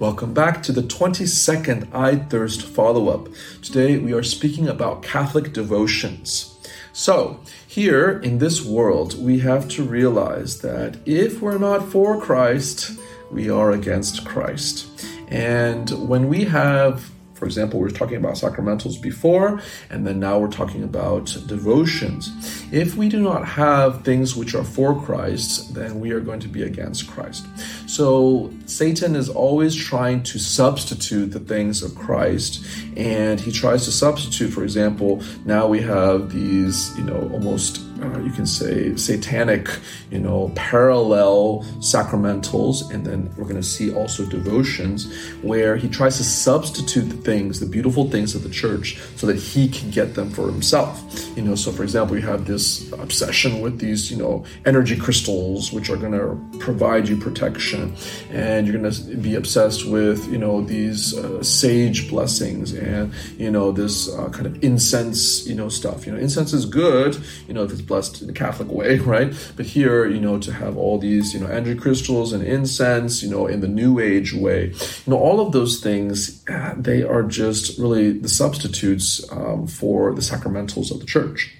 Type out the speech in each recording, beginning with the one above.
Welcome back to the 22nd I Thirst follow up. Today we are speaking about Catholic devotions. So, here in this world, we have to realize that if we're not for Christ, we are against Christ. And when we have for example, we were talking about sacramentals before, and then now we're talking about devotions. If we do not have things which are for Christ, then we are going to be against Christ. So Satan is always trying to substitute the things of Christ, and he tries to substitute, for example, now we have these, you know, almost uh, you can say satanic, you know, parallel sacramentals, and then we're going to see also devotions where he tries to substitute the things, the beautiful things of the church, so that he can get them for himself. You know, so for example, you have this obsession with these, you know, energy crystals, which are going to provide you protection, and you're going to be obsessed with, you know, these uh, sage blessings and you know this uh, kind of incense, you know, stuff. You know, incense is good, you know, if it's blessed in the Catholic way, right? But here, you know, to have all these, you know, energy crystals and incense, you know, in the New Age way, you know, all of those things, uh, they are just really the substitutes um, for the sacramentals of the church.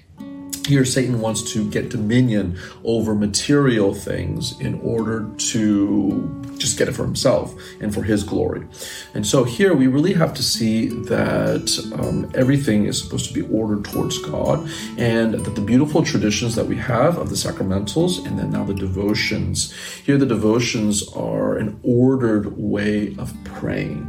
Here, Satan wants to get dominion over material things in order to just get it for himself and for his glory. And so, here we really have to see that um, everything is supposed to be ordered towards God, and that the beautiful traditions that we have of the sacramentals and then now the devotions. Here, the devotions are an ordered way of praying.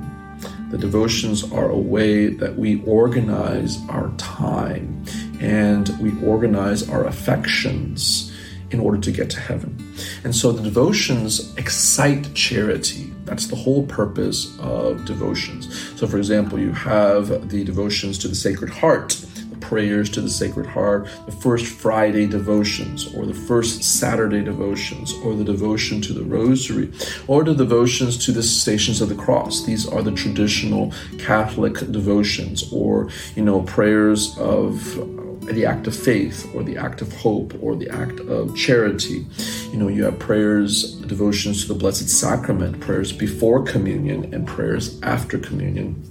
The devotions are a way that we organize our time and we organize our affections in order to get to heaven. And so the devotions excite charity. That's the whole purpose of devotions. So, for example, you have the devotions to the Sacred Heart the prayers to the Sacred Heart, the first Friday devotions, or the first Saturday devotions, or the devotion to the Rosary, or the devotions to the Stations of the Cross. These are the traditional Catholic devotions, or, you know, prayers of the act of faith or the act of hope or the act of charity. You know, you have prayers, devotions to the Blessed Sacrament, prayers before communion, and prayers after communion.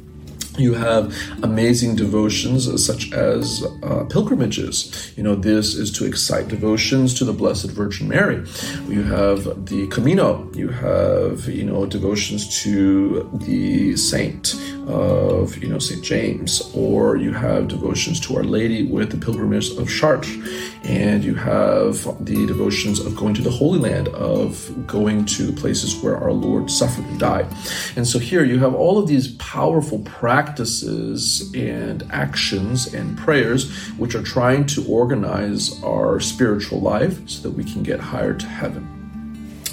You have amazing devotions such as uh, pilgrimages. You know, this is to excite devotions to the Blessed Virgin Mary. You have the Camino. You have, you know, devotions to the saint of, you know, St. James. Or you have devotions to Our Lady with the pilgrimage of Chartres. And you have the devotions of going to the Holy Land, of going to the places where our Lord suffered and died. And so here you have all of these powerful practices practices and actions and prayers which are trying to organize our spiritual life so that we can get higher to heaven.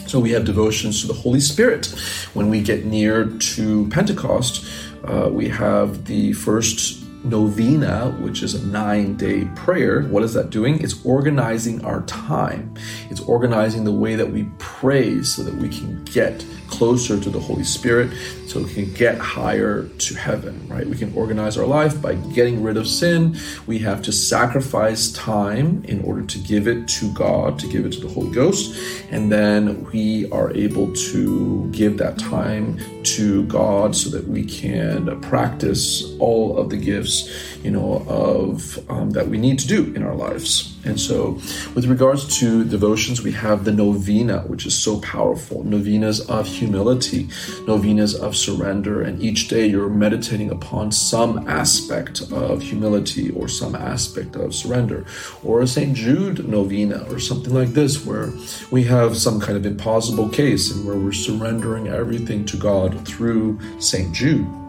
So we have devotions to the Holy Spirit. When we get near to Pentecost, uh, we have the first novena, which is a nine day prayer. What is that doing? It's organizing our time, it's organizing the way that we pray so that we can get closer to the Holy Spirit so we can get higher to heaven, right? We can organize our life by getting rid of sin. We have to sacrifice time in order to give it to God, to give it to the Holy Ghost. And then we are able to give that time to God so that we can practice all of the gifts you know, of um, that we need to do in our lives. And so, with regards to devotions, we have the novena, which is so powerful novenas of humility, novenas of surrender. And each day you're meditating upon some aspect of humility or some aspect of surrender. Or a St. Jude novena or something like this, where we have some kind of impossible case and where we're surrendering everything to God through St. Jude.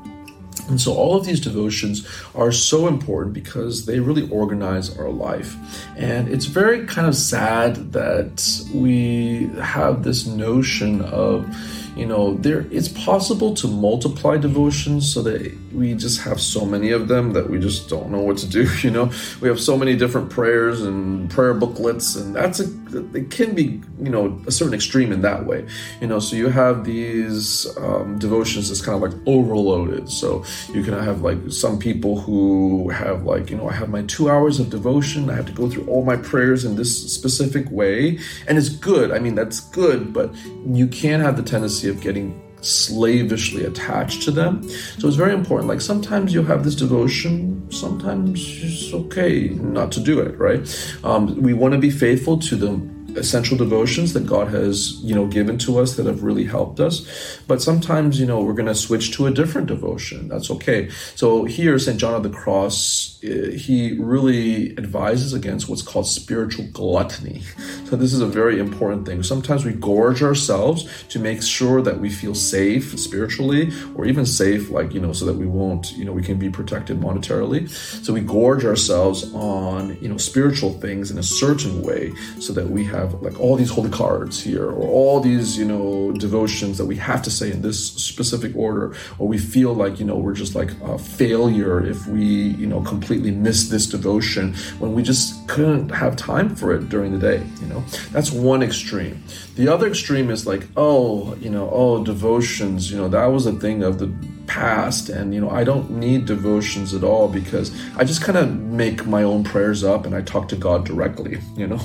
And so all of these devotions are so important because they really organize our life. And it's very kind of sad that we have this notion of you know there it's possible to multiply devotions so that we just have so many of them that we just don't know what to do you know? We have so many different prayers and prayer booklets and that's a it can be you know a certain extreme in that way you know? So you have these um, devotions that's kind of like overloaded. So you can have like some people who have like you know i have my two hours of devotion. I have to go through all my prayers in this specific way. And it's good. I mean that's good but you can have the tendency of getting slavishly attached to them. So it's very important. Like sometimes you'll have this devotion, sometimes it's okay not to do it, right? Um, we want to be faithful to the essential devotions that God has, you know, given to us that have really helped us. But sometimes, you know, we're going to switch to a different devotion. That's okay. So here, St. John of the Cross, eh, he really advises against what's called spiritual gluttony. So this is a very important thing. Sometimes we gorge ourselves to make sure that we feel safe spiritually or even safe, like, you know, so that we won't, you know, we can be protected monetarily. So we gorge ourselves on, you know, spiritual things in a certain way so that we have like all these holy cards here or all these you know devotions that we have to say in this specific order or we feel like you know we're just like a failure if we you know completely miss this devotion when we just couldn't have time for it during the day you know that's one extreme. The other extreme is like oh you know oh devotions you know that was a thing of the past and you know i don't need devotions at all because i just kind of make my own prayers up and i talk to god directly you know?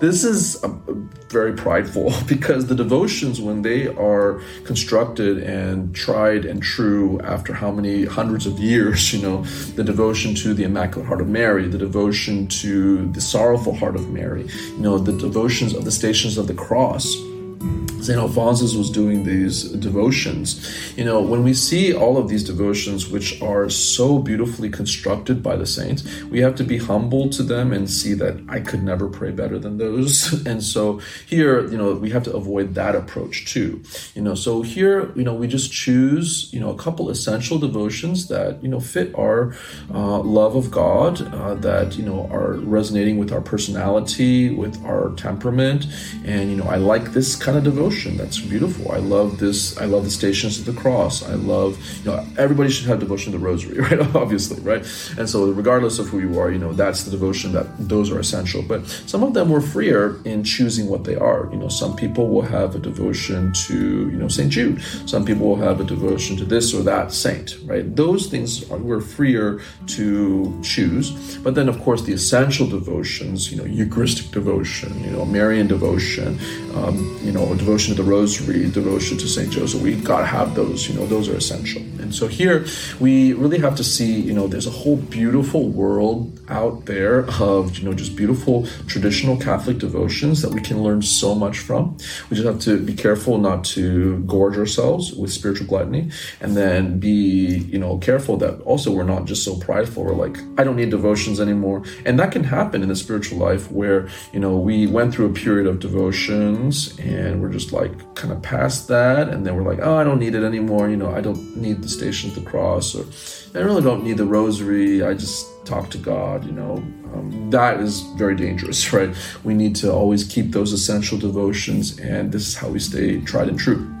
This is a very prideful because the devotions when they are constructed and tried and true after how many hundreds of years you know the devotion to the immaculate heart of mary the devotion to the sorrowful heart of mary you know the devotions of the stations of the cross St. Alphonsus was doing these devotions. You know, when we see all of these devotions, which are so beautifully constructed by the saints, we have to be humble to them and see that I could never pray better than those. And so here, you know, we have to avoid that approach too. You know, so here, you know, we just choose, you know, a couple essential devotions that, you know, fit our uh, love of God, uh, that, you know, are resonating with our personality, with our temperament. And, you know, I like this kind of devotion devotion. That's beautiful. I love this. I love the Stations of the Cross. I love, you know, everybody should have devotion to the Rosary, right? Obviously, right? And so, regardless of who you are, you know, that's the devotion that those are essential. But some of them were freer in choosing what they are. You know, some people will have a devotion to, you know, St. Jude. Some people will have a devotion to this or that saint, right? Those things are, we're freer to choose. But then, of course, the essential devotions, you know, Eucharistic devotion, you know, Marian devotion, um, you know, devotion devotion to the rosary, devotion to St. Joseph. We gotta have those, you know, those are essential. And so here we really have to see, you know, there's a whole beautiful world out there of, you know, just beautiful traditional Catholic devotions that we can learn so much from. We just have to be careful not to gorge ourselves with spiritual gluttony and then be, you know, careful that also we're not just so prideful. We're like, I don't need devotions anymore. And that can happen in the spiritual life where, you know, we went through a period of devotions and we're just like kind of past that and they we're like oh i don't need it anymore you know i don't need the station of the cross or i really don't need the rosary i just talk to god you know? Um, that is very dangerous right? We need to always keep those essential devotions and this is how we stay tried and true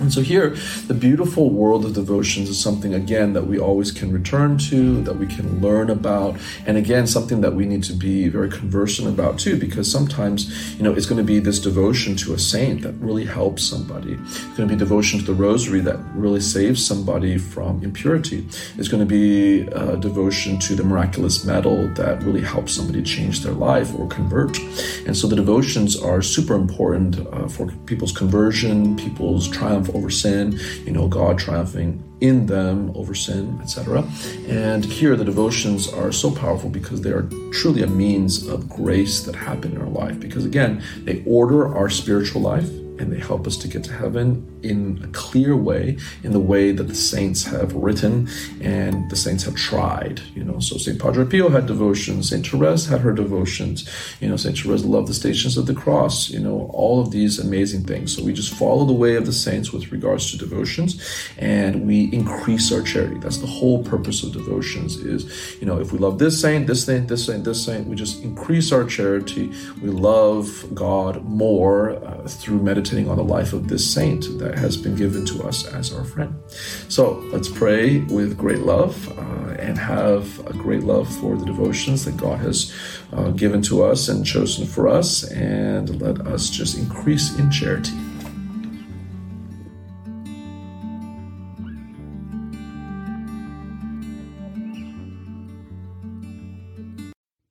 and so here, the beautiful world of devotions is something, again, that we always can return to, that we can learn about. And again, something that we need to be very conversant about too, because sometimes, you know, it's going to be this devotion to a saint that really helps somebody. It's going to be devotion to the rosary that really saves somebody from impurity. It's going to be a devotion to the miraculous medal that really helps somebody change their life or convert. And so the devotions are super important uh, for people's conversion, people's triumph triumph over sin, you know, God triumphing in them over sin, etc. And here the devotions are so powerful because they are truly a means of grace that happen in our life. Because again, they order our spiritual life and they help us to get to heaven in a clear way, in the way that the saints have written and the saints have tried. You know, so St. Padre Pio had devotions, St. Therese had her devotions, you know, St. Therese loved the stations of the cross, you know, all of these amazing things. So we just follow the way of the saints with regards to devotions and we increase our charity. That's the whole purpose of devotions is, you know, if we love this saint, this saint, this saint, this saint, we just increase our charity. We love God more uh, through meditating on the life of this saint that has been given to us as our friend. So let's pray with great love uh, and have a great love for the devotions that God has uh, given to us and chosen for us, and let us just increase in charity.